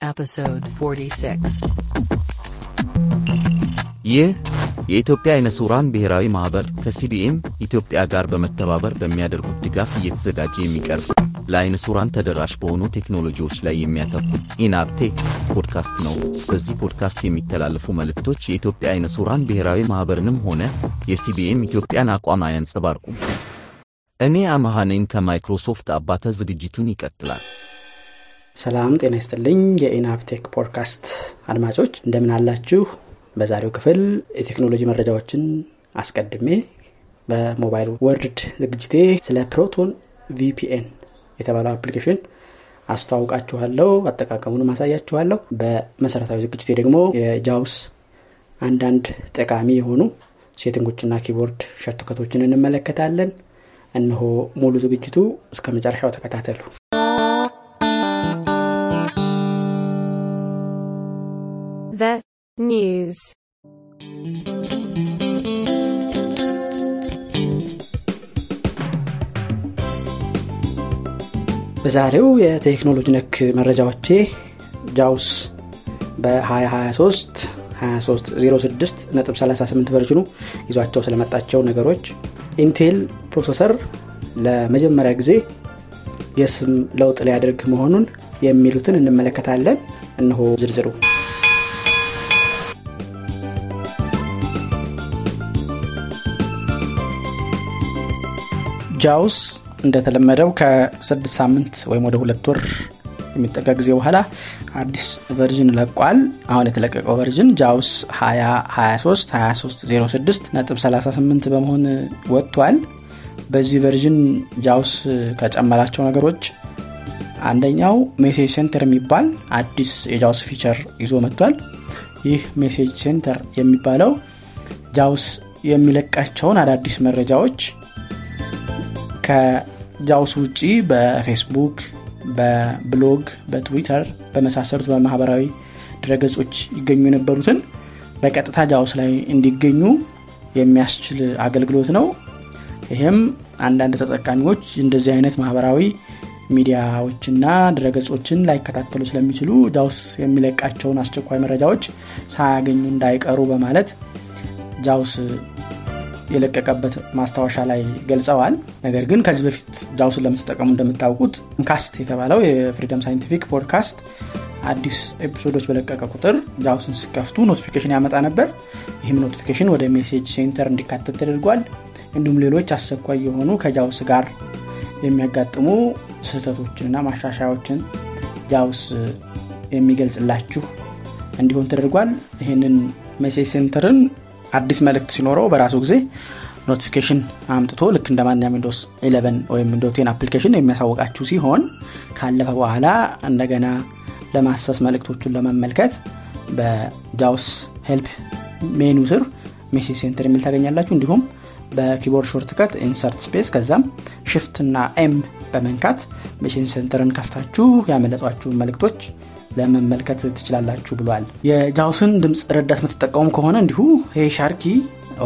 Episode 46. ይህ የኢትዮጵያ አይነ ስውራን ብሔራዊ ማኅበር ከሲቢኤም ኢትዮጵያ ጋር በመተባበር በሚያደርጉት ድጋፍ እየተዘጋጀ የሚቀርብ ለአይነ ስውራን ተደራሽ በሆኑ ቴክኖሎጂዎች ላይ የሚያተኩር ኢናፕቴክ ፖድካስት ነው። በዚህ ፖድካስት የሚተላለፉ መልእክቶች የኢትዮጵያ አይነ ስውራን ብሔራዊ ማኅበርንም ሆነ የሲቢኤም ኢትዮጵያን አቋም አያንጸባርቁም። እኔ አመሃኔን ከማይክሮሶፍት አባተ ዝግጅቱን ይቀጥላል። ሰላም ጤና ይስጥልኝ። የኢናፕቴክ ፖድካስት አድማጮች እንደምን አላችሁ? በዛሬው ክፍል የቴክኖሎጂ መረጃዎችን አስቀድሜ በሞባይል world ዝግጅቴ ስለ ፕሮቶን ቪፒኤን የተባለው application አስተዋውቃችኋለሁ። አጠቃቀሙንም አሳያችኋለሁ። በመሰረታዊ ዝግጅቴ ደግሞ የጃውስ አንዳንድ ጠቃሚ የሆኑ setting ኦችና keyboard shortcut ኦችን እንመለከታለን። እነሆ ሙሉ ዝግጅቱ እስከ መጨረሻው ተከታተሉ። The news. በዛሬው የቴክኖሎጂ ነክ መረጃዎቼ ጃውስ በ2023 2306.38 ቨርዥኑ ይዟቸው ስለመጣቸው ነገሮች ኢንቴል processor ለመጀመሪያ ጊዜ የስም ለውጥ ሊያደርግ መሆኑን የሚሉትን እንመለከታለን። እነሆ ዝርዝሩ። ጃውስ እንደተለመደው ከስድስት ሳምንት ወይም ወደ ሁለት ወር የሚጠጋ ጊዜ በኋላ አዲስ version ለቋል። አሁን የተለቀቀው version JAWS 2023 2306 ነጥብ 38 በመሆን ወጥቷል። በዚህ version JAWS ከጨመራቸው ነገሮች አንደኛው message center የሚባል አዲስ የ JAWS feature ይዞ መጥቷል። ይህ message center የሚባለው JAWS የሚለቃቸውን አዳዲስ መረጃዎች ከ JAWS ውጪ በፌስቡክ በብሎግ በትዊተር በመሳሰሉት በማህበራዊ ድረገጾች ይገኙ የነበሩትን በቀጥታ ጃውስ ላይ እንዲገኙ የሚያስችል አገልግሎት ነው። ይህም አንዳንድ ተጠቃሚዎች እንደዚህ አይነት ማህበራዊ ሚዲያዎችና ድረገጾችን ላይከታተሉ ስለሚችሉ ጃውስ የሚለቃቸውን አስቸኳይ መረጃዎች ሳያገኙ እንዳይቀሩ በማለት ጃውስ የለቀቀበት ማስታወሻ ላይ ገልጸዋል። ነገር ግን ከዚህ በፊት JAWS ን ለምትጠቀሙ እንደምታውቁት cast የተባለው የ Freedom Scientific podcast አዲስ episode ኦች በለቀቀ ቁጥር JAWS ን ሲከፍቱ notification ያመጣ ነበር። ይህም notification ወደ message center እንዲካተት ተደርጓል። እንዲሁም ሌሎች አስቸኳይ የሆኑ ከ JAWS ጋር የሚያጋጥሙ ስህተቶችንና ማሻሻያዎችን JAWS የሚገልጽላችሁ እንዲሆን ተደርጓል። ይህንን message center ን አዲስ መልእክት ሲኖረው በራሱ ጊዜ notification አምጥቶ ልክ እንደ ማንኛውም Windows 11 ወይም Windows ten application የሚያሳውቃችሁ ሲሆን ካለፈ በኋላ እንደገና ለማሰስ መልእክቶቹን ለመመልከት በ JAWS help menu ስር message center የሚል ታገኛላችሁ። እንዲሁም በ keyboard shortcut insert space ከዛም shift እና M በመንካት message center ን ከፍታችሁ ያመለጧችሁ መልእክቶች ለመመልከት ትችላላችሁ ብሏል። የ JAWS ን ድምፅ ረዳት የምትጠቀሙ ከሆነ እንዲሁ ይሄ Sharky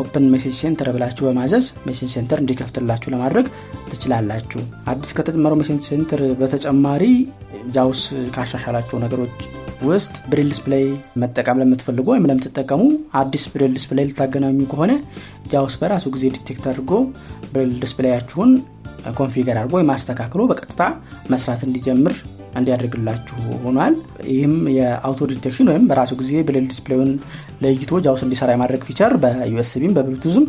open message center ብላችሁ በማዘዝ message center እንዲከፍትላችሁ ለማድረግ ትችላላችሁ። አዲስ ከተጨመረው message center በተጨማሪ JAWS ካሻሻላቸው ነገሮች ውስጥ braille display መጠቀም ለምትፈልጉ ወይም ለምትጠቀሙ አዲስ braille display ልታገናኙ ከሆነ JAWS በራሱ ጊዜ detect አድርጎ braille display ያችሁን configure አድርጎ ወይም አስተካክሎ በቀጥታ መስራት እንዲጀምር እንዲያደርግላችሁ ሆኗል። ይህም የ auto detection ወይም በራሱ ጊዜ braille display ውን ለይቶ JAWS እንዲሰራ የማድረግ ፊቸር በዩኤስቢም በብሉቱዝም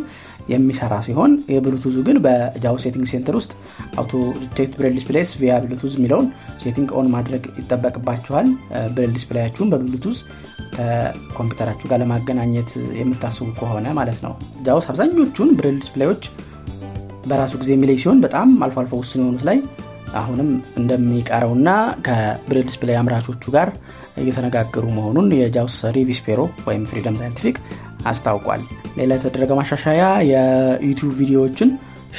የሚሰራ ሲሆን የብሉቱዙ ግን በ JAWS settings center ውስጥ auto detect braille displays via Bluetooth የሚለውን setting on ማድረግ ይጠበቅባችኋል። braille display ያችሁን በ Bluetooth ከኮምፒውተራችሁ ጋር ለማገናኘት የምታስቡ ከሆነ ማለት ነው። JAWS አብዛኞቹን braille display ኦች በራሱ ጊዜ የሚለይ ሲሆን በጣም አልፎ አልፎ ውስን የሆኑት ላይ አሁንም እንደሚቀረውና ከ braille display አምራቾቹ ጋር እየተነጋገሩ መሆኑን የ JAWS ሪቪስፔሮ ወይም Freedom Scientific አስታውቋል። ሌላ የተደረገ ማሻሻያ የ YouTube ቪዲዮዎችን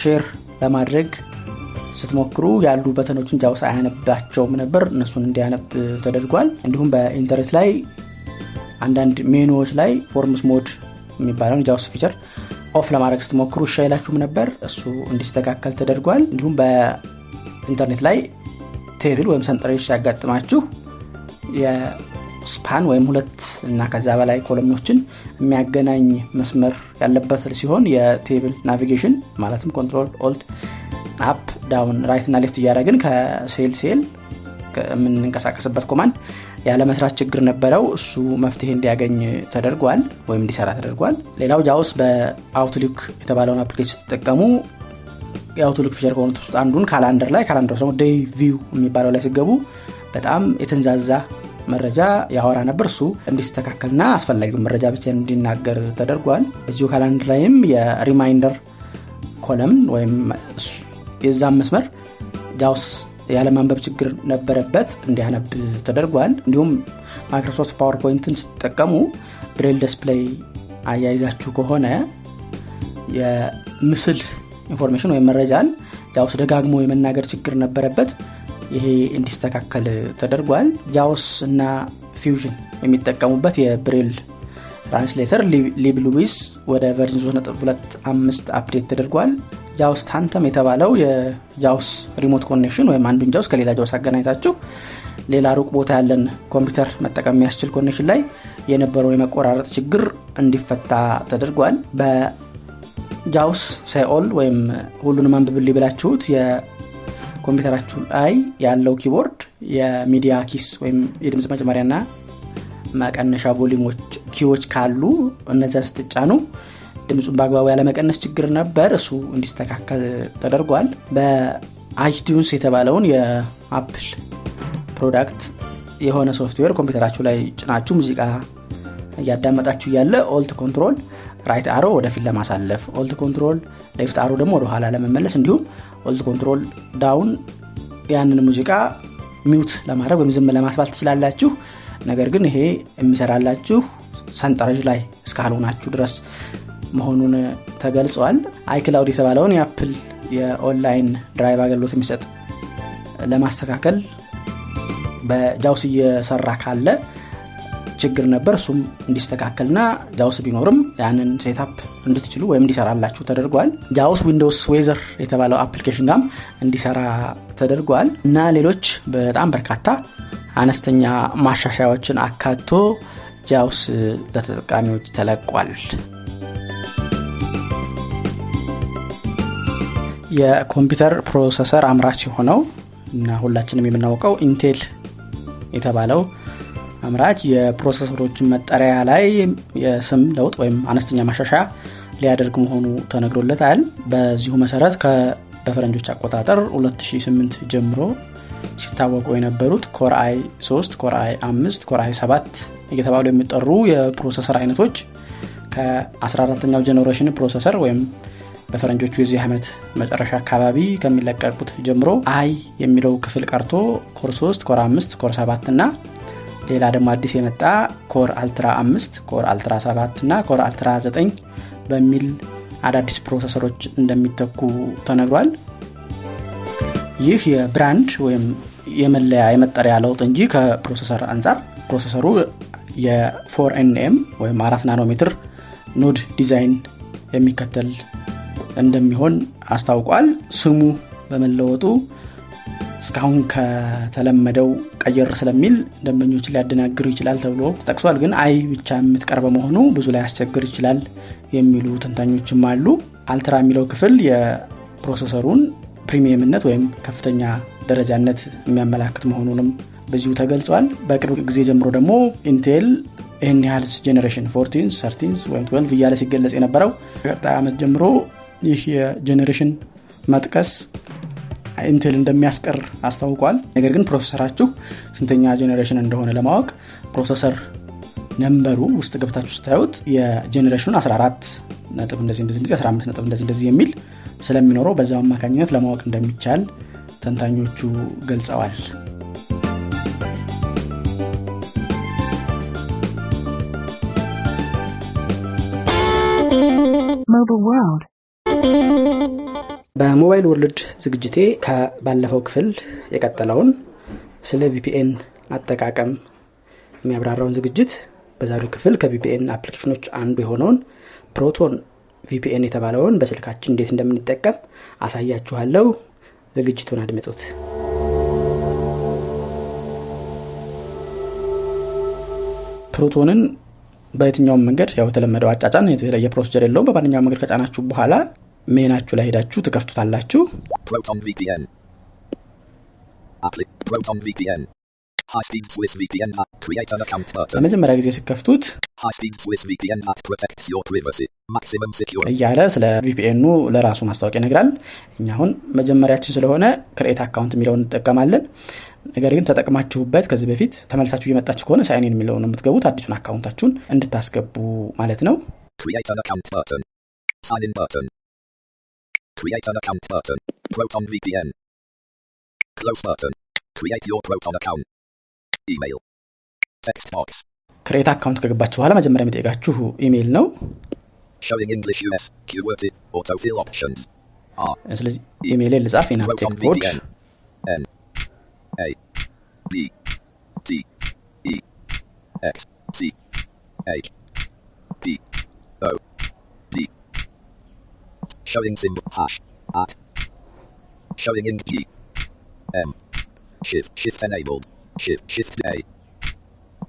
share ለማድረግ ስትሞክሩ ያሉ button ኦችን JAWS አያነባቸውም ነበር። እነሱን እንዲያነብ ተደርጓል። እንዲሁም በኢንተርኔት ላይ አንዳንድ ሜኑዎች ላይ forms mode የሚባለውን JAWS feature off ለማድረግ ስትሞክሩ እሺ አይላችሁም ነበር። እሱ እንዲስተካከል ተደርጓል። እንዲሁም ኢንተርኔት ላይ table ወይም ሰንጠረዥ ሲያጋጥማችሁ የ span ወይም ሁለት እና ከዛ በላይ column ኖችን የሚያገናኝ መስመር ያለበት ሲሆን የ table navigation ማለትም control alt up down right እና left እያደረግን ከ cell cell የምንንቀሳቀስበት command ያለመስራት ችግር ነበረው። እሱ መፍትሄ እንዲያገኝ ተደርጓል ወይም እንዲሰራ ተደርጓል። ሌላው JAWS በ Outlook የተባለውን application ሲጠቀሙ የ Outlook feature ከሆኑት ውስጥ አንዱን calendar ላይ calendar ደግሞ day view የሚባለው ላይ ሲገቡ በጣም የተንዛዛ መረጃ ያወራ ነበር። እሱ እንዲስተካከልና አስፈላጊ መረጃ ብቻ እንዲናገር ተደርጓል። እዚሁ calendar ላይም የ reminder column ወይም የዛም መስመር JAWS ያለማንበብ ችግር ነበረበት እንዲያነብ ተደርጓል። እንዲሁም Microsoft PowerPoint ን ስትጠቀሙ braille display አያይዛችሁ ከሆነ የምስል information ወይም መረጃን JAWS ደጋግሞ የመናገር ችግር ነበረበት። ይሄ እንዲስተካከል ተደርጓል። JAWS እና Fusion የሚጠቀሙበት የ braille translator Liblouis ወደ version 3.25 update ተደርጓል። JAWS Tandem የተባለው የ JAWS remote connection ወይም አንዱን JAWS ከሌላ JAWS አገናኝታችሁ ሌላ ሩቅ ቦታ ያለን ኮምፒውተር መጠቀም የሚያስችል connection ላይ የነበረውን የመቆራረጥ ችግር እንዲፈታ ተደርጓል በ JAWS say all ወይም ሁሉንም አንብብል ብላችሁት የኮምፒውተራችሁ ላይ ያለው keyboard የ media keys ወይም የድምፅ መጨመሪያና መቀነሻ volume ኦች key ዎች ካሉ እነዚያ ስትጫኑ ድምፁን በአግባቡ ያለመቀነስ ችግር ነበር። እሱ እንዲስተካከል ተደርጓል። በ iTunes የተባለውን የ Apple product የሆነ ሶፍትዌር ኮምፒውተራችሁ ላይ ጭናችሁ ሙዚቃ እያዳመጣችሁ እያለ alt control right arrow ወደፊት ለማሳለፍ alt control left arrow ደግሞ ወደኋላ ለመመለስ እንዲሁም alt control down ያንን ሙዚቃ mute ለማድረግ ወይም ዝም ለማስባል ትችላላችሁ። ነገር ግን ይሄ የሚሰራላችሁ ሰንጠረዥ ላይ እስካልሆናችሁ ድረስ መሆኑን ተገልጿል። iCloud የተባለውን የ Apple የ online drive አገልግሎት የሚሰጥ ለማስተካከል በ JAWS እየሰራ ካለ ችግር ነበር። እሱም እንዲስተካከልና JAWS ቢኖርም ያንን setup እንድትችሉ ወይም እንዲሰራላችሁ ተደርጓል። JAWS Windows Weather የተባለው application ጋም እንዲሰራ ተደርጓል እና ሌሎች በጣም በርካታ አነስተኛ ማሻሻያዎችን አካቶ JAWS ለተጠቃሚዎች ተለቋል። የኮምፒውተር processor አምራች የሆነው እና ሁላችንም የምናውቀው Intel የተባለው አምራች የ processor ኦችን መጠሪያ ላይ የስም ለውጥ ወይም አነስተኛ ማሻሻያ ሊያደርግ መሆኑ ተነግሮለታል። በዚሁ መሰረት በፈረንጆች አቆጣጠር 2008 ጀምሮ ሲታወቁ የነበሩት Core i 3 Core i 5 Core i 7 እየተባሉ የሚጠሩ የ processor አይነቶች ከ14ተኛው generation processor ወይም በፈረንጆቹ የዚህ ዓመት መጨረሻ አካባቢ ከሚለቀቁት ጀምሮ i የሚለው ክፍል ቀርቶ Core 3 Core 5 Core 7 እና ሌላ ደግሞ አዲስ የመጣ Core Ultra 5 Core Ultra 7 እና Core Ultra 9 በሚል አዳዲስ processor ኦች እንደሚተኩ ተነግሯል። ይህ የ brand ወይም የመለያ የመጠሪያ ለውጥ እንጂ ከ processor አንጻር processor ኡ የ four nm ወይም አራት nanometer node design የሚከተል እንደሚሆን አስታውቋል። ስሙ በመለወጡ እስካሁን ከተለመደው ቀየር ስለሚል ደንበኞች ሊያደናግር ይችላል ተብሎ ተጠቅሷል። ግን i ብቻ የምትቀር መሆኑ ብዙ ላይ ያስቸግር ይችላል የሚሉ ተንታኞችም አሉ። Ultra የሚለው ክፍል የ processor ኡን premium ነት ወይም ከፍተኛ ደረጃነት የሚያመላክት መሆኑንም በዚሁ ተገልጿል። በቅርብ ጊዜ ጀምሮ ደግሞ Intel ይህን ያህል generation 14 13 ወይም 12 እያለ ሲገለጽ የነበረው ከቀጣይ ዓመት ጀምሮ ይህ የ generation መጥቀስ Intel እንደሚያስቀር አስታውቋል። ነገር ግን processor አችሁ ስንተኛ generation እንደሆነ ለማወቅ processor number ኡ ውስጥ ገብታችሁ ስታዩት የ generation ኡን 14 ነጥብ እንደዚህ እንደዚህ 15 ነጥብ እንደዚህ እንደዚህ የሚል ስለሚኖረው በዛ አማካኝነት ለማወቅ እንደሚቻል ተንታኞቹ ገልጸዋል በ Mobile World ዝግጅቴ ከባለፈው ክፍል የቀጠለውን ስለ VPN አጠቃቀም የሚያብራራውን ዝግጅት በዛሬው ክፍል ከ VPN application ኦች አንዱ የሆነውን Proton VPN የተባለውን በስልካችን እንዴት እንደምንጠቀም አሳያችኋለሁ። ዝግጅቱን አድምጡት። ፕሮቶንን በየትኛውም መንገድ ያው የተለመደው አጫጫን የተለየ procedure የለውም። በማንኛውም መንገድ ከጫናችሁ በኋላ ሜናችሁ ላይ ሄዳችሁ ትከፍቱታላችሁ Proton VPN. Appli- Proton VPN. High speed Swiss VPN that create an account button. ለመጀመሪያ ጊዜ ሲከፍቱት High speed Swiss VPN that protects your privacy. Maximum security. እያለ ስለ VPN ኡ ለራሱ ማስታወቂያ ይነግራል እኛ አሁን መጀመሪያችን ስለሆነ create account የሚለውን እንጠቀማለን ነገር ግን ተጠቅማችሁበት ከዚህ በፊት ተመልሳችሁ እየመጣችሁ ከሆነ sign in የሚለውን የምትገቡት አዲሱን account አችሁን እንድታስገቡ ማለት ነው Create an account button. Sign in button. Create an account button. Proton VPN. Close button. Create your Proton account. Email. Text box. ክሬት አካውንት ከገባችሁ በኋላ መጀመሪያ የሚጠይቃችሁ ኢሜይል ነው Showing English US. QWERTY. Autofill options. R. ስለዚህ ኢሜይል ልጻፍ ኢናፕቴክ Proton ኮድ VPN. N. A. B. T. E. X. C. H. P. O. D. Showing symbol hash. At. Showing in G. M. Shift. Shift enabled. Shift. Shift A.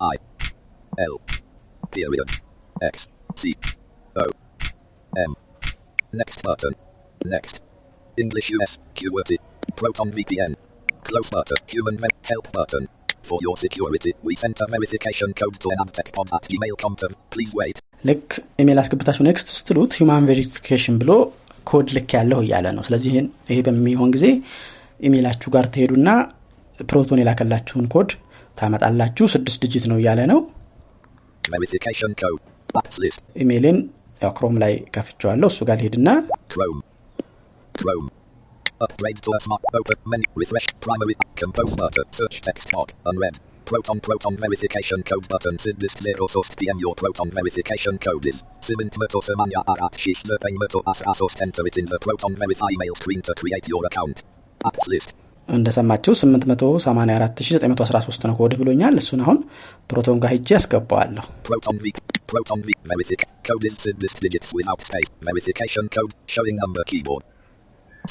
I. L. Period. X. C. O. M. Next button. Next. English US. QWERTY. Proton VPN. Close button. Human ve- help button. For your security, we sent a verification code to enabtechpod at gmail.com. Please wait. ልክ ኢሜይል አስገብታችሁ ኔክስት ስትሉት ሁማን ቬሪፊኬሽን ብሎ ኮድ ልክ ያለሁ እያለ ነው ስለዚህ ይሄ በሚሆን ጊዜ ኢሜይላችሁ ጋር ትሄዱና ፕሮቶን የላከላችሁን ኮድ ታመጣላችሁ ስድስት digit ነው እያለ ነው. ኢሜይልን ያው Chrome ላይ ከፍቸዋለሁ እሱ ጋር ልሄድና Chrome. Chrome. Upgrade to a smart open menu. Refresh. Primary. Compose button. Search text box. Unread. Proton Proton verification code button. Sidlist 0 sost PM. Your Proton verification code is Simint Meto Semanya Arat Shich Zerpein Meto Asra sost. Enter it in the Proton Verify email screen to create your account. Apps list. እንደሰማችሁ 884913 ነው ኮድ ብሎኛል እሱን አሁን ፕሮቶን ጋር ሄጄ ያስገባዋለሁ Proton V. Proton V. Verific. Code is Sidlist digits without space. Verification code. Showing number keyboard.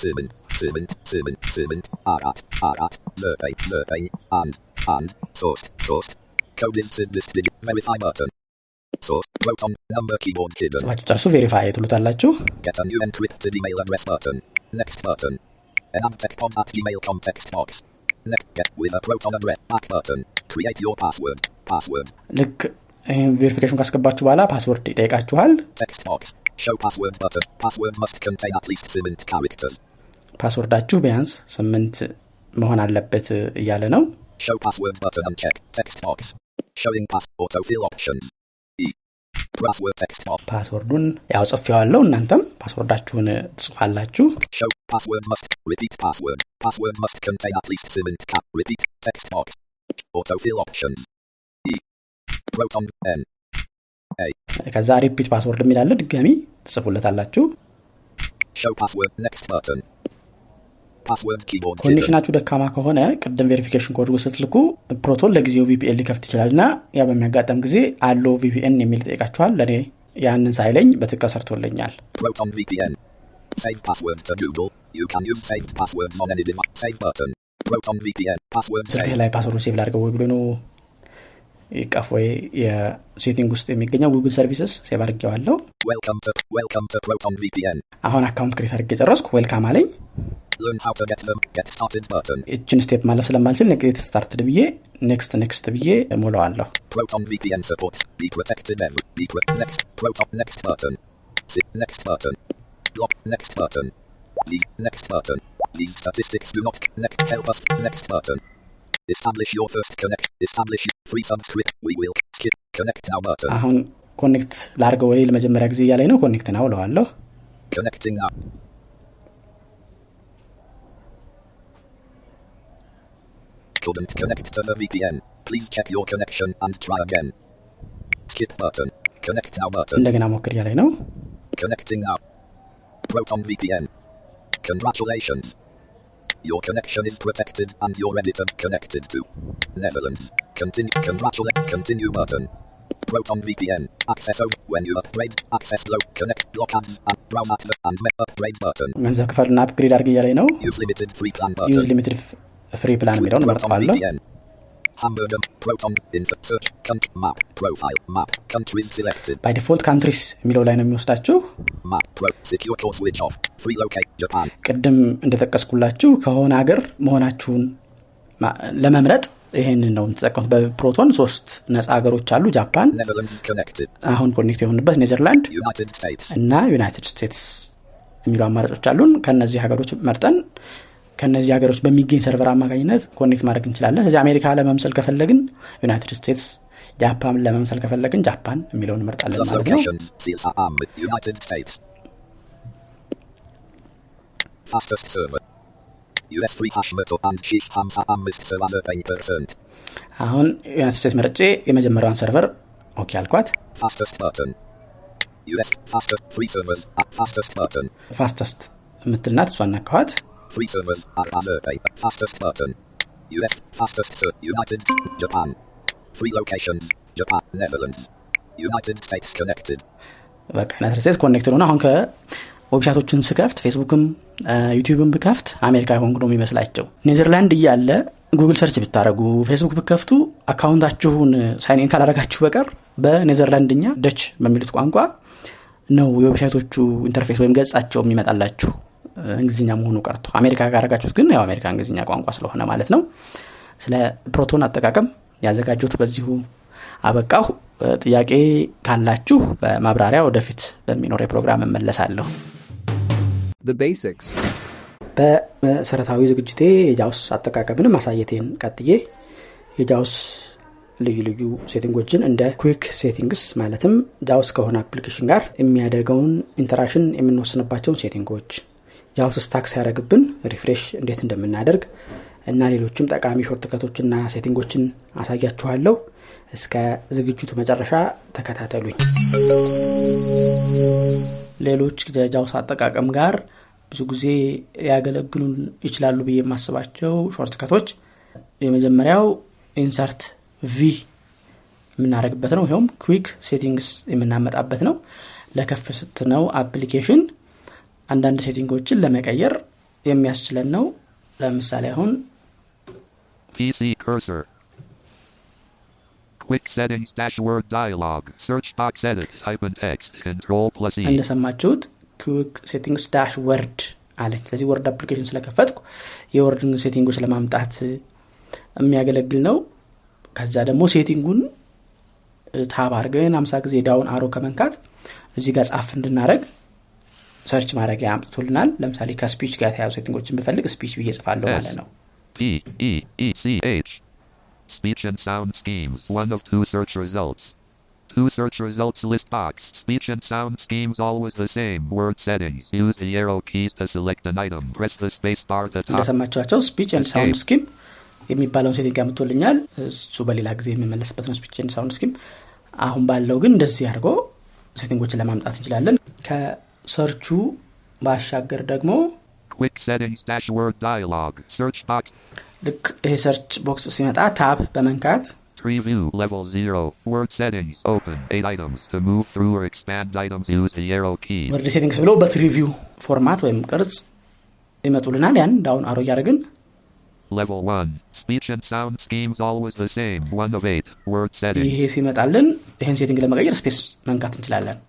Simint. Simint. Simint. Simint. Arat. Arat. Zerpein. Zerpein. And. Sourced. Sourced. Code is Sidlist digit. Verify button. Source. Proton. Number keyboard hidden. ጽፋችሁ ጨርሱ ቬሪፋይ ትሉታላችሁ Get a new encrypted email address button. Next button. Enabtechpod at gmail.com text box. Next. Get with a Proton address. Back button. Create your password. Password. ልክ ይህን ቬሪፊኬሽን ካስገባችሁ በኋላ ፓስወርድ ይጠይቃችኋል. Password must contain at least seven characters. ፓስወርዳችሁ ቢያንስ ስምንት መሆን አለበት እያለ ነው Show password button uncheck. Text box. Showing pass autofill options. E. Password text box. ፓስወርዱን ያው ጽፌዋለሁ እናንተም ፓስወርዳችሁን ትጽፋላችሁ Show password must repeat password. Password must contain at least seven cap. Repeat text box. Autofill options. E. Proton N. ከዛ ሪፒት ፓስወርድ የሚላለ ድጋሚ ትጽፉለታላችሁ Show password next button. connection አችሁ ደካማ ከሆነ ቅድም verification code ስትልኩ ፕሮቶን ለጊዜው VPN ሊከፍት ይችላል እና ያ በሚያጋጠም ጊዜ allow VPN የሚል ጠይቃችኋል ለእኔ ያንን ሳይለኝ በትክክል ሰርቶልኛል። ስልክህ. ላይ password ኡ save ላድርገው ወይ ብሎ ነው ወይ የ setting ውስጥ የሚገኘው Google services save አድርጌዋለሁ። Welcome to welcome to Proton VPN. አሁን account create አድርጌ ጨረስኩ። welcome አለኝ። Learn how to get them. Get started button. እችን step ማለፍ ስለማልችል get started ብዬ next next ብዬ ሞላዋለሁ Proton Establish your first connect. Establish free subscript. We will skip connect now button. አሁን ኮኔክት ላድርገው ወይ ለመጀመሪያ ጊዜ እያለኝ ነው ኮኔክት ነው እለዋለሁ Connecting now. Couldn't connect to the VPN. Please check your connection and try again. Skip button. Connect now button. እንደገና ሞክር እያለኝ ነው Connecting now. Proton VPN. Congratulations. Your connection is protected and you're ready to connected to Netherlands. Continue. Congratulate. Continue button. Proton VPN. Access over when you upgrade. Access low. Connect. Block ads and browse at the and me- upgrade button. ገንዘብ ክፈልና አፕግሬድ አድርግ እያለኝ ነው Use limited free plan ዩዝ button. ሊሚትድ ፍሪ ፕላን የሚለውን Proton ባይ ዲፎልት ካንትሪስ የሚለው ላይ ነው የሚወስዳችሁ. ቅድም እንደጠቀስኩላችሁ ከሆነ ሀገር መሆናችሁን ለመምረጥ ይህንን ነው የምትጠቀሙት በፕሮቶን ሶስት ነፃ ሀገሮች አሉ ጃፓን. አሁን connect የሆንበት ኔዘርላንድ. እና ዩናይትድ ስቴትስ የሚሉ አማራጮች አሉን ከነዚህ ሀገሮች መርጠን ከነዚህ ሀገሮች በሚገኝ server አማካኝነት connect ማድረግ እንችላለን ስለዚህ አሜሪካ ለመምሰል ከፈለግን ዩናይትድ ስቴትስ ጃፓን ለመምሰል ከፈለግን ጃፓን የሚለውን እንመርጣለን ማለት ነው locations. CSRM. United States. Fastest server. US free hash metal and Sheikh Hamza Amist server 10%. አሁን ዩናይትድ ስቴትስ መርጬ የመጀመሪያውን ሰርቨር ኦኬ አልኳት. ፋስተስት የምትልናት እሷ ነካኋት Free servers at Azerbaijan. Fastest button. US fastest ser- United Japan. Free locations. Japan. Netherlands. United States connected. በቃ ዩናይትድ ስቴትስ connected ሆነ አሁን website ኦችን ስከፍት Facebook ም YouTube ም ብከፍት አሜሪካ ሆንኩ ነው የሚመስላቸው ኔዘርላንድ እያለ Google search ብታደረጉ ፌስቡክ ብከፍቱ account አችሁን sign ካላረጋችሁ በቀር በኔዘርላንድኛ ደች በሚሉት ቋንቋ ነው የ website ኦቹ interface ወይም ገጻቸው የሚመጣላችሁ እንግሊዝኛ መሆኑ ቀርቶ አሜሪካ ካረጋችሁት ግን ያው አሜሪካ እንግሊዝኛ ቋንቋ ስለሆነ ማለት ነው። ስለ ፕሮቶን አጠቃቀም ያዘጋጀሁት በዚሁ አበቃሁ። ጥያቄ ካላችሁ በማብራሪያ ወደፊት በሚኖር ፕሮግራም እመለሳለሁ. በመሰረታዊ ዝግጅቴ የ JAWS አጠቃቀምን ማሳየቴን ቀጥዬ የ JAWS ልዩ ልዩ setting ኦችን እንደ quick settings ማለትም JAWS ከሆነ application ጋር የሚያደርገውን interaction የምንወስንባቸውን setting ኦች JAWS stuck ሲያደረግብን refresh እንዴት እንደምናደርግ እና ሌሎችም ጠቃሚ shortcut ኦችና setting ኦችን አሳያችኋለሁ። እስከ ዝግጅቱ መጨረሻ ተከታተሉኝ። ሌሎች የ JAWS አጠቃቀም ጋር ብዙ ጊዜ ያገለግሉን ይችላሉ ብዬ የማስባቸው shortcut ኦች የመጀመሪያው Insert V የምናደርግበት ነው። ይኸውም quick settings የምናመጣበት ነው። ለከፍትነው application አንዳንድ setting ኦችን ለመቀየር የሚያስችለን ነው ለምሳሌ አሁን PC cursor. Quick settings dashboard dialog. Search box edit. Type in text. Control plus E. እንደሰማችሁት quick settings dash Word አለኝ ስለዚህ Word application ስለከፈትኩ የ Word setting ኦች ለማምጣት የሚያገለግል ነው ከዛ ደግሞ setting ኡን Tab አድርገን አምሳ ጊዜ down arrow ከመንካት እዚህ ጋር ጻፍ እንድናደረግ search ማድረጊያ አምጥቶልናል ለምሳሌ ከ speech ጋር የተያዙ setting ኦችን ብፈልግ speech ብዬ ጽፋለሁ ማለት ነው P E E C H. Speech and sound schemes. One of two search results. Two search results list box. Speech and sound schemes always the same. Word settings. Use the arrow keys to select an item. Press the space bar to top. እንደሰማችኋቸው speech and sound. scheme የሚባለውን setting አምጥቶልኛል እሱ በሌላ ጊዜ የሚመለስበት ነው speech and sound scheme አሁን ባለው ግን እንደዚህ አድርጎ setting ኦችን ለማምጣት እንችላለን ከ search ኡ ባሻገር ደግሞ. ልክ ይሄ search box ሲመጣ Tab በመንካት Tree view level 0. Word settings open. 8 items. To move through or expand items use the arrow keys. Word settings ብለው በ tree view format ወይም ቅርጽ ይመጡልናል ያን down arrow እያደረግን Level 1. Speech and sound schemes always the same. 1 of 8. Word settings. ይሄ ሲመጣልን ይህን setting ለመቀየር space መንካት እንችላለን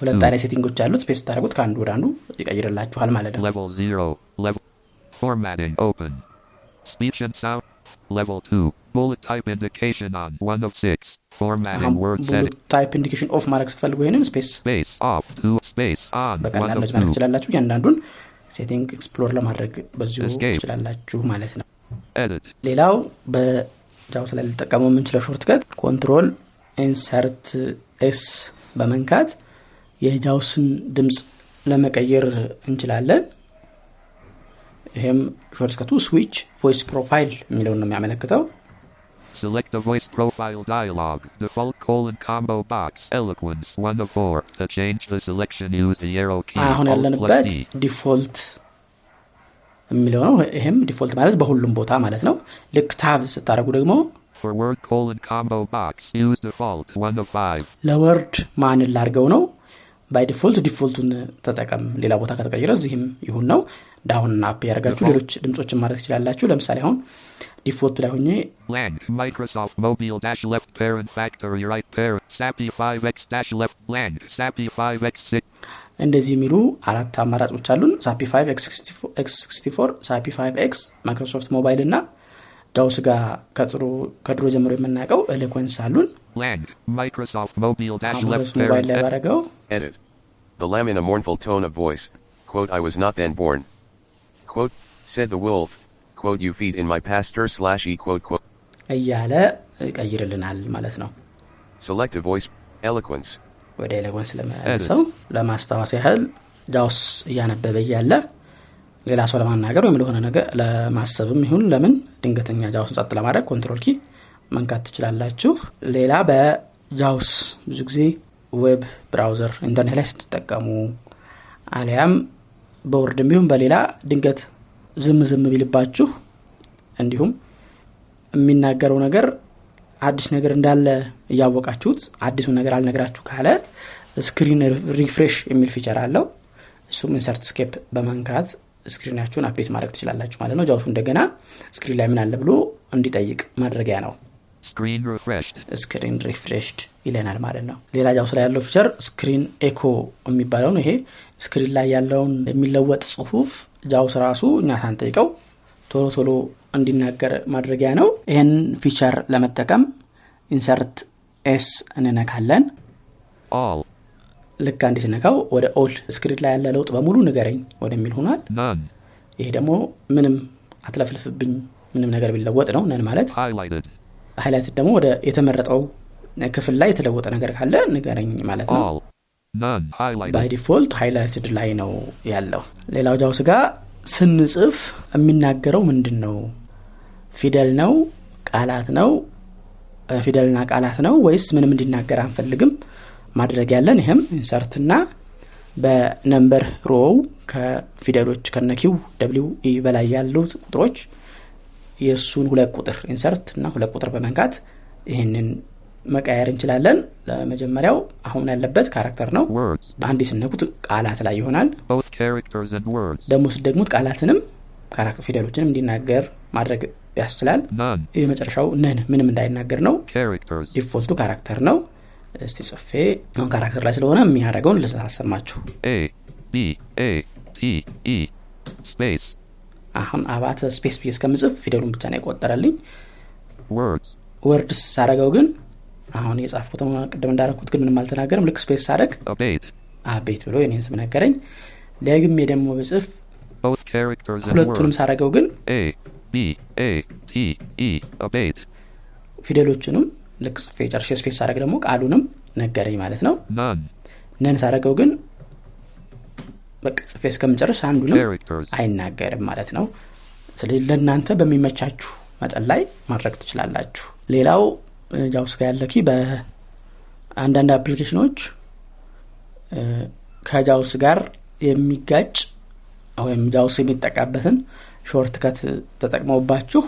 ሁለት 2. አይነት setting ኦች አሉት space ታደረጉት ከአንዱ ወደ አንዱ ይቀይርላችኋል ማለት ነው Level 0. Level. Formatting open. Speech and sound. Level 2. Bullet type indication on. 1 of 6. Formatting word setting. ታይፕ ኢንዲኬሽን ኦፍ ማድረግ ስትፈልጉ ይህንን ስፔስ Space off. 2. Space on. 1 በቀላል 2. ትችላላችሁ እያንዳንዱን ሴቲንግ ኤክስፕሎር ለማድረግ በዚሁ. ትችላላችሁ ማለት ነው. ሌላው በጃውስ ላይ ልጠቀመው የምንችለው ሾርትከት ኮንትሮል ኢንሰርት ኤስ በመንካት የጃውስን ድምፅ ለመቀየር እንችላለን ይህም ሾርትከቱ ስዊች voice profile የሚለውን ነው የሚያመለክተው Select the voice profile dialog. Default colon combo box. Eloquence 1 of 4. To change the selection use the arrow key. አሁን ያለንበት. default የሚለው ነው ይህም default ማለት በሁሉም ቦታ ማለት ነው ልክ Tab ስታደረጉ ደግሞ For word colon combo box. Use default 1 of 5. ለ Word ማንን ላርገው ነው by default default ኡን ተጠቀም ሌላ ቦታ ከተቀየረ እዚህም ይሁን ነው ዳውን አፕ ያደርጋችሁ ሌሎች ድምፆችን ማድረግ ትችላላችሁ ለምሳሌ አሁን ዲፎልቱ ላይ ሆኜ Blank. Microsoft Mobile dash left parent factory right parent. SAPI 5x dash left blank. SAPI 5x6. እንደዚህ የሚሉ አራት አማራጮች አሉን ሳፒ 5 ኤክስ64 ሳፒ 5 ኤክስ ማይክሮሶፍት ሞባይል እና ጃውስ ጋር ከጥሩ- ከድሮ ጀምሮ የምናውቀው ኤሌኮንስ አሉን Blank. Microsoft Mobile dash left ማይክሮሶፍት ሞባይል. ላይ ባረገው Edit. The lamb in a mournful tone of voice, quote, I was not then born. Quote, said the wolf, quote, you feed in my pasture slash e, quote, quote, እያለ ይቀይርልናል ማለት ነው select a voice, eloquence, ወደ Eloquence ለመሰው ለማስታወስ ያህል JAWS እያነበበ እያለ ሌላ ሰው ለማናገር ወይም ለሆነ ነገር ለማሰብም ይሁን ለምን ድንገተኛ JAWS ን ጸጥ ለማድረግ Control key መንካት ትችላላችሁ። ሌላ በ JAWS ብዙ ጊዜ web browser ኢንተርኔት ላይ ስትጠቀሙ አሊያም በ Word ም ቢሆን በሌላ ድንገት ዝም ዝም ቢልባችሁ እንዲሁም የሚናገረው ነገር አዲስ ነገር እንዳለ እያወቃችሁት አዲሱን ነገር አልነግራችሁ ካለ screen refresh የሚል feature አለው። እሱም Insert Escape በመንካት screen አችሁን update ማድረግ ትችላላችሁ ማለት ነው። JAWS ኡ እንደገና screen ላይ ምን አለ ብሎ እንዲጠይቅ ማድረጊያ ነው. screen refreshed ይለናል ማለት ነው። ሌላ JAWS ላይ ያለው feature screen echo የሚባለው ነው። ይሄ screen ላይ ያለውን የሚለወጥ ጽሁፍ JAWS ራሱ እኛ ሳንጠይቀው ቶሎ ቶሎ እንዲናገር ማድረጊያ ነው ይህን feature ለመጠቀም Insert S እንነካለን All. ልክ አንዴ ስነካው ወደ all screen ላይ ያለ ለውጥ በሙሉ ንገረኝ ወደሚል ሆኗል. ይሄ ደግሞ ምንም አትለፍልፍብኝ ምንም ነገር ቢለወጥ ነው ነን ማለት Highlighted. highlight ደግሞ ወደ የተመረጠው ክፍል ላይ የተለወጠ ነገር ካለ ንገረኝ ማለት ነው. by default highlighted ላይ ነው ያለው ሌላው JAWS ጋር ስንጽፍ የሚናገረው ምንድን ነው ፊደል ነው? ቃላት ነው? ፊደልና ቃላት ነው? ወይስ ምንም እንዲናገር አንፈልግም? ማድረግ ያለን ይህም Insert ና በ number row ከፊደሎች ከነ Q W E በላይ ያሉት ቁጥሮች የእሱን ሁለት ቁጥር Insert እና ሁለት ቁጥር በመንካት ይህንን መቀየር እንችላለን ለመጀመሪያው አሁን ያለበት character ነው Words. አንድ ስነኩት ቃላት ላይ ይሆናል Both characters and words. ደግሞ ስደግሙት ቃላትንም character ፊደሎችንም እንዲናገር ማድረግ ያስችላል None. የመጨረሻው none ምንም እንዳይናገር ነው Characters. default ኡ character ነው እስቲ ጽፌ አሁን character ላይ ስለሆነ የሚያደርገውን ልሳሰማችሁ A. B. A. T. E. Space. አሁን አባተ space ብዬ እስከምጽፍ ፊደሉን ብቻ ነው የቆጠረልኝ Words. words ሳረገው ግን አሁን የጻፍኩት ቅድም እንዳረኩት ግን ምንም አልተናገርም ልክ space Abate. አባተ ብሎ የኔን ስም ነገረኝ ደግሜ ደግሞ ብጽፍ ሁለቱንም. ሳረገው ግን A. B. A. T. E. ፊደሎቹንም ልክ ጽፌ ጨርሼ space ሳረግ ደግሞ ቃሉንም ነገረኝ ማለት ነው None. none ሳረገው ግን በቃ ጽፌ እስከምጨርስ አንዱንም. አይናገርም ማለት ነው ስለዚህ ለእናንተ በሚመቻችሁ መጠን ላይ ማድረግ ትችላላችሁ ሌላው እ፣ JAWS ጋር ያለ key በአንዳንድ application ኖች ከ JAWS ጋር የሚጋጭ ወይም JAWS የሚጠቀምበትን shortcut ተጠቅመውባችሁ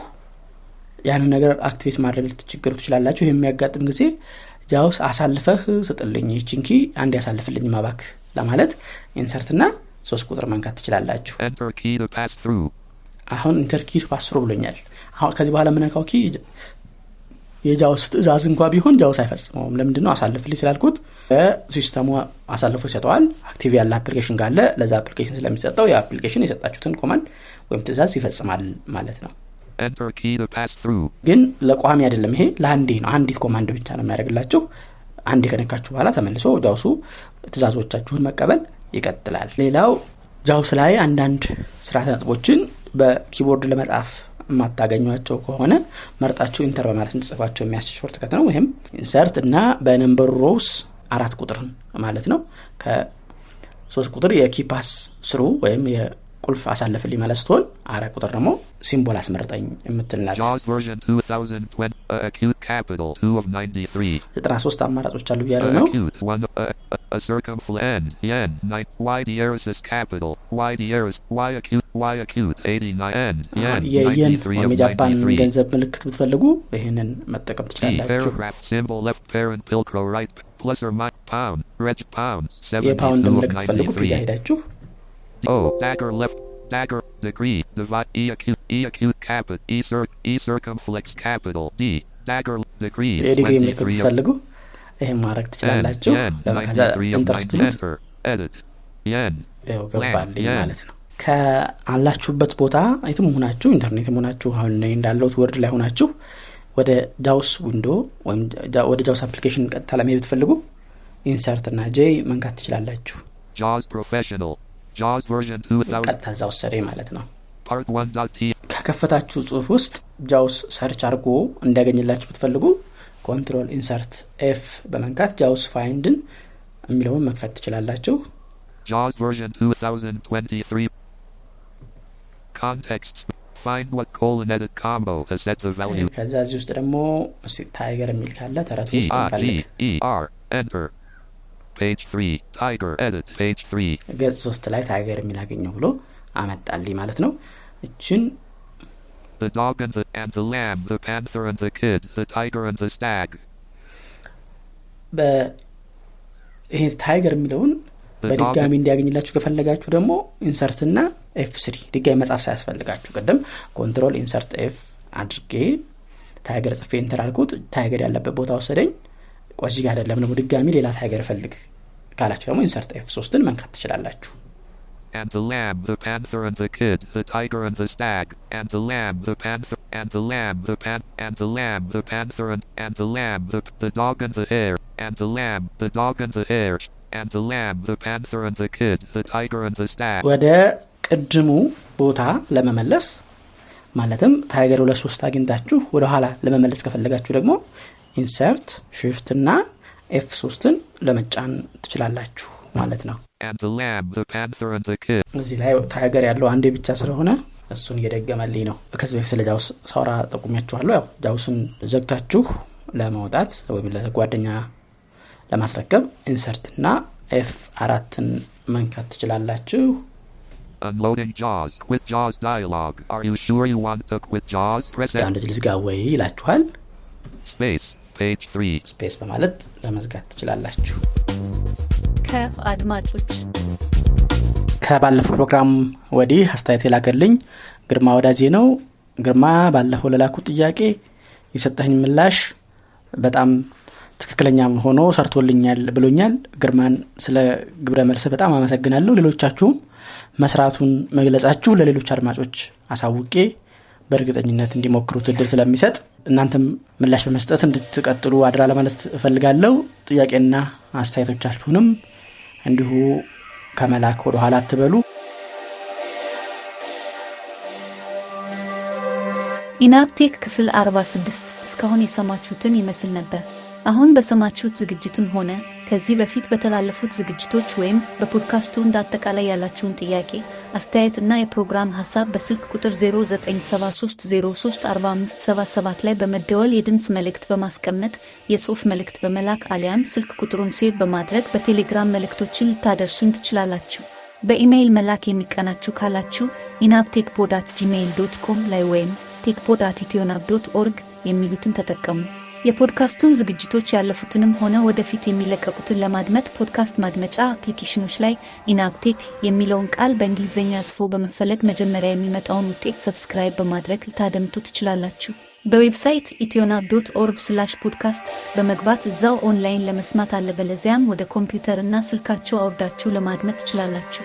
ያንን ነገር activate ማድረግ ልትቸገሩ ትችላላችሁ። የሚያጋጥም ጊዜ JAWS አሳልፈህ ስጥልኝ ይችን key አንድ ያሳልፍልኝ ማባክ ለማለት Insert ና ሶስት ቁጥር መንካት ትችላላችሁ. አሁን enter key pass through ብሎኛል። ከዚህ በኋላ የምነካው key የ JAWS ትእዛዝ እንኳ ቢሆን JAWS አይፈጽመውም። ለምንድን ነው አሳልፍልኝ ስላልኩት system ኡ አሳልፎ ይሰጠዋል። active ያለ application ካለ ለዛ application ስለሚሰጠው የ application የሰጣችሁትን command ወይም ትእዛዝ ይፈጽማል ማለት ነው. ግን ለቋሚ አይደለም ይሄ ለአንዴ ነው። አንዲት command ብቻ ነው የሚያደርግላችሁ። አንድ ከነካችሁ በኋላ ተመልሶ JAWS ኡ ትእዛዞቻችሁን መቀበል ይቀጥላል። ሌላው JAWS ላይ አንዳንድ ስርዓተ ነጥቦችን በ keyboard ለመጻፍ የማታገኟቸው ከሆነ መርጣችሁ Enter በማለት እንድጽፏቸው የሚያስችል shortcut ነው። ይህም ኢንሰርት እና በነምበር ሮውስ አራት ቁጥርን ማለት ነው። ከሶስት ቁጥር የኪፓስ ስሩ ወይም የቁልፍ አሳልፍልኝ ማለት ስትሆን አራት ቁጥር ደግሞ ሲምቦል አስመርጠኝ የምትልናት JAWS version 2020. Uh, acute capital 2 of 93. 93 አማራጮች አሉ እያለ Uh, ነው acute 1. Uh, uh, a circumflan. Yen. 9. Y dieris is capital. Y dieris. Y acute. Y acute 89. End. Yen. የየን 93 ወይም የጃፓን 93. ገንዘብ ምልክት ብትፈልጉ ይህንን መጠቀም. ትችላላችሁ. የፓውንድ 72 of ምልክት ፈልጉ ፒጋ 93. ሄዳችሁ O. Dagger left. Dagger. Decree. Divide. E acute. E acute capit. E cir. E circumflex capital. D. Dagger. Decree. የዲግሪ ምልክት 23 of ትፈልጉ ይህም ማድረግ. ትችላላችሁ N. ከዛ 93 of ኢንተር 9. ስትሉት Enter. Edit. N. ይኸው ገባልኝ ያን። ማለት ነው ከአላችሁበት ቦታ የትም ሆናችሁ ኢንተርኔትም ሆናችሁ አሁን እንዳለሁት Word ላይ ሆናችሁ ወደ JAWS window ወይም ወደ JAWS application ቀጥታ ለመሄድ ብትፈልጉ Insert እና J መንካት ትችላላችሁ JAWS Professional. JAWS version 2000. ቀጥታ እዛ ወሰደኝ ማለት ነው 1.t. ከከፈታችሁ ጽሁፍ ውስጥ JAWS search አድርጎ እንዲያገኝላችሁ ብትፈልጉ Control Insert F በመንካት JAWS Find ን የሚለውን መክፈት ትችላላችሁ JAWS version 2023. Contexts. Find what colon edit combo to set the value. ከዛ እዚህ ውስጥ ደግሞ ታይገር የሚል ካለ ተረት T ውስጥ ገጽ ሶስት ላይ ታይገር የሚል አገኘው ብሎ አመጣልኝ ማለት ነው። እችን The dog and the and the lamb, the panther and the kid, the tiger and the stag. በ- ይሄ tiger የሚለውን በድጋሚ እንዲያገኝላችሁ ከፈለጋችሁ ደግሞ Insert ና F three ድጋሚ መጻፍ ሳያስፈልጋችሁ። ቅድም Control Insert F አድርጌ tiger ጽፌ Enter አልኩት። tiger ያለበት ቦታ ወሰደኝ ቆዚ ጋር አይደለም ደግሞ ድጋሚ ሌላ tiger ፈልግ ካላችሁ ደግሞ Insert F ሶስትን መንካት ትችላላችሁ and the lamb, the panther and the kid, the tiger and the stag, and the lamb, the panther, and the lamb, the pan, and the lamb, the panther and, and the lamb, the, the dog and the hare, and the lamb, the dog and the hare, and the lamb, the panther and the kid, the tiger and the stag. ወደ ቅድሙ ቦታ ለመመለስ ማለትም tiger ሁለት ሶስት አግኝታችሁ ወደ ኋላ ለመመለስ ከፈለጋችሁ ደግሞ Insert Shift እና F ሶስትን ለመጫን ትችላላችሁ ማለት ነው. እዚህ ላይ tiger ያለው አንዴ ብቻ ስለሆነ እሱን እየደገመልኝ ነው ከዚህ በፊት ስለ JAWS ሳውራ ጠቁሚያችኋለሁ ያው JAWS ን ዘግታችሁ ለማውጣት ወይም ለጓደኛ ለማስረከብ Insert እና F አራትን መንካት ትችላላችሁ Unloading JAWS. Quit JAWS dialog. Are you sure you want to quit JAWS? Press Enter. ይላችኋል Space. Page 3. space በማለት ለመዝጋት ትችላላችሁ። ከአድማጮች ከባለፈው ፕሮግራም ወዲህ አስተያየት የላከልኝ ግርማ ወዳጄ ነው። ግርማ ባለፈው ለላኩት ጥያቄ የሰጠኝ ምላሽ በጣም ትክክለኛ ሆኖ ሰርቶልኛል ብሎኛል። ግርማን ስለ ግብረ መልስ በጣም አመሰግናለሁ። ሌሎቻችሁም መስራቱን መግለጻችሁ ለሌሎች አድማጮች አሳውቄ በእርግጠኝነት እንዲሞክሩት እድል ስለሚሰጥ እናንተም ምላሽ በመስጠት እንድትቀጥሉ አድራ ለማለት እፈልጋለሁ ጥያቄና አስተያየቶቻችሁንም እንዲሁ ከመላክ ወደ ኋላ አትበሉ ኢናፕቴክ ክፍል 46 እስካሁን የሰማችሁትን ይመስል ነበር። አሁን በሰማችሁት ዝግጅትም ሆነ ከዚህ በፊት በተላለፉት ዝግጅቶች ወይም በፖድካስቱ እንደ አጠቃላይ ያላችሁን ጥያቄ፣ አስተያየት እና የፕሮግራም ሀሳብ በስልክ ቁጥር 0973034577 ላይ በመደወል የድምፅ መልእክት በማስቀመጥ የጽሑፍ መልእክት በመላክ አሊያም ስልክ ቁጥሩን save በማድረግ በቴሌግራም መልእክቶችን ልታደርሱን ትችላላችሁ። በኢሜይል መላክ የሚቀናችሁ ካላችሁ ENABTech pod at Gmail dot com ላይ ወይም techpod at ethionab dot org የሚሉትን ተጠቀሙ። የፖድካስቱን ዝግጅቶች ያለፉትንም ሆነ ወደፊት የሚለቀቁትን ለማድመጥ ፖድካስት ማድመጫ አፕሊኬሽኖች ላይ ENABTech የሚለውን ቃል በእንግሊዝኛ ጽፎ በመፈለግ መጀመሪያ የሚመጣውን ውጤት subscribe በማድረግ ልታደምጡ ትችላላችሁ። በዌብሳይት ethionab dot org slash podcast በመግባት እዛው ኦንላይን ለመስማት አለበለዚያም ወደ ኮምፒውተር እና ስልካችሁ አውርዳችሁ ለማድመጥ ትችላላችሁ።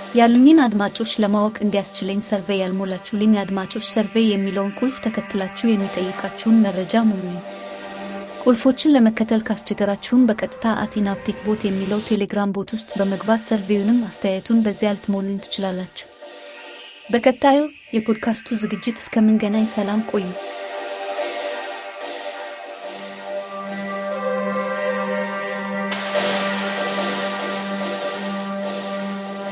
ያሉኝን አድማጮች ለማወቅ እንዲያስችለኝ ሰርቬይ ያልሞላችሁልኝ አድማጮች ሰርቬይ የሚለውን ቁልፍ ተከትላችሁ የሚጠይቃችሁን መረጃ ሙሉኝ። ቁልፎችን ለመከተል ካስቸገራችሁም በቀጥታ አቲናፕቴክ ቦት የሚለው ቴሌግራም ቦት ውስጥ በመግባት ሰርቬዩንም አስተያየቱን በዚያ ልትሞሉኝ ትችላላችሁ። በቀጣዩ የፖድካስቱ ዝግጅት እስከምንገናኝ ሰላም ቆዩ።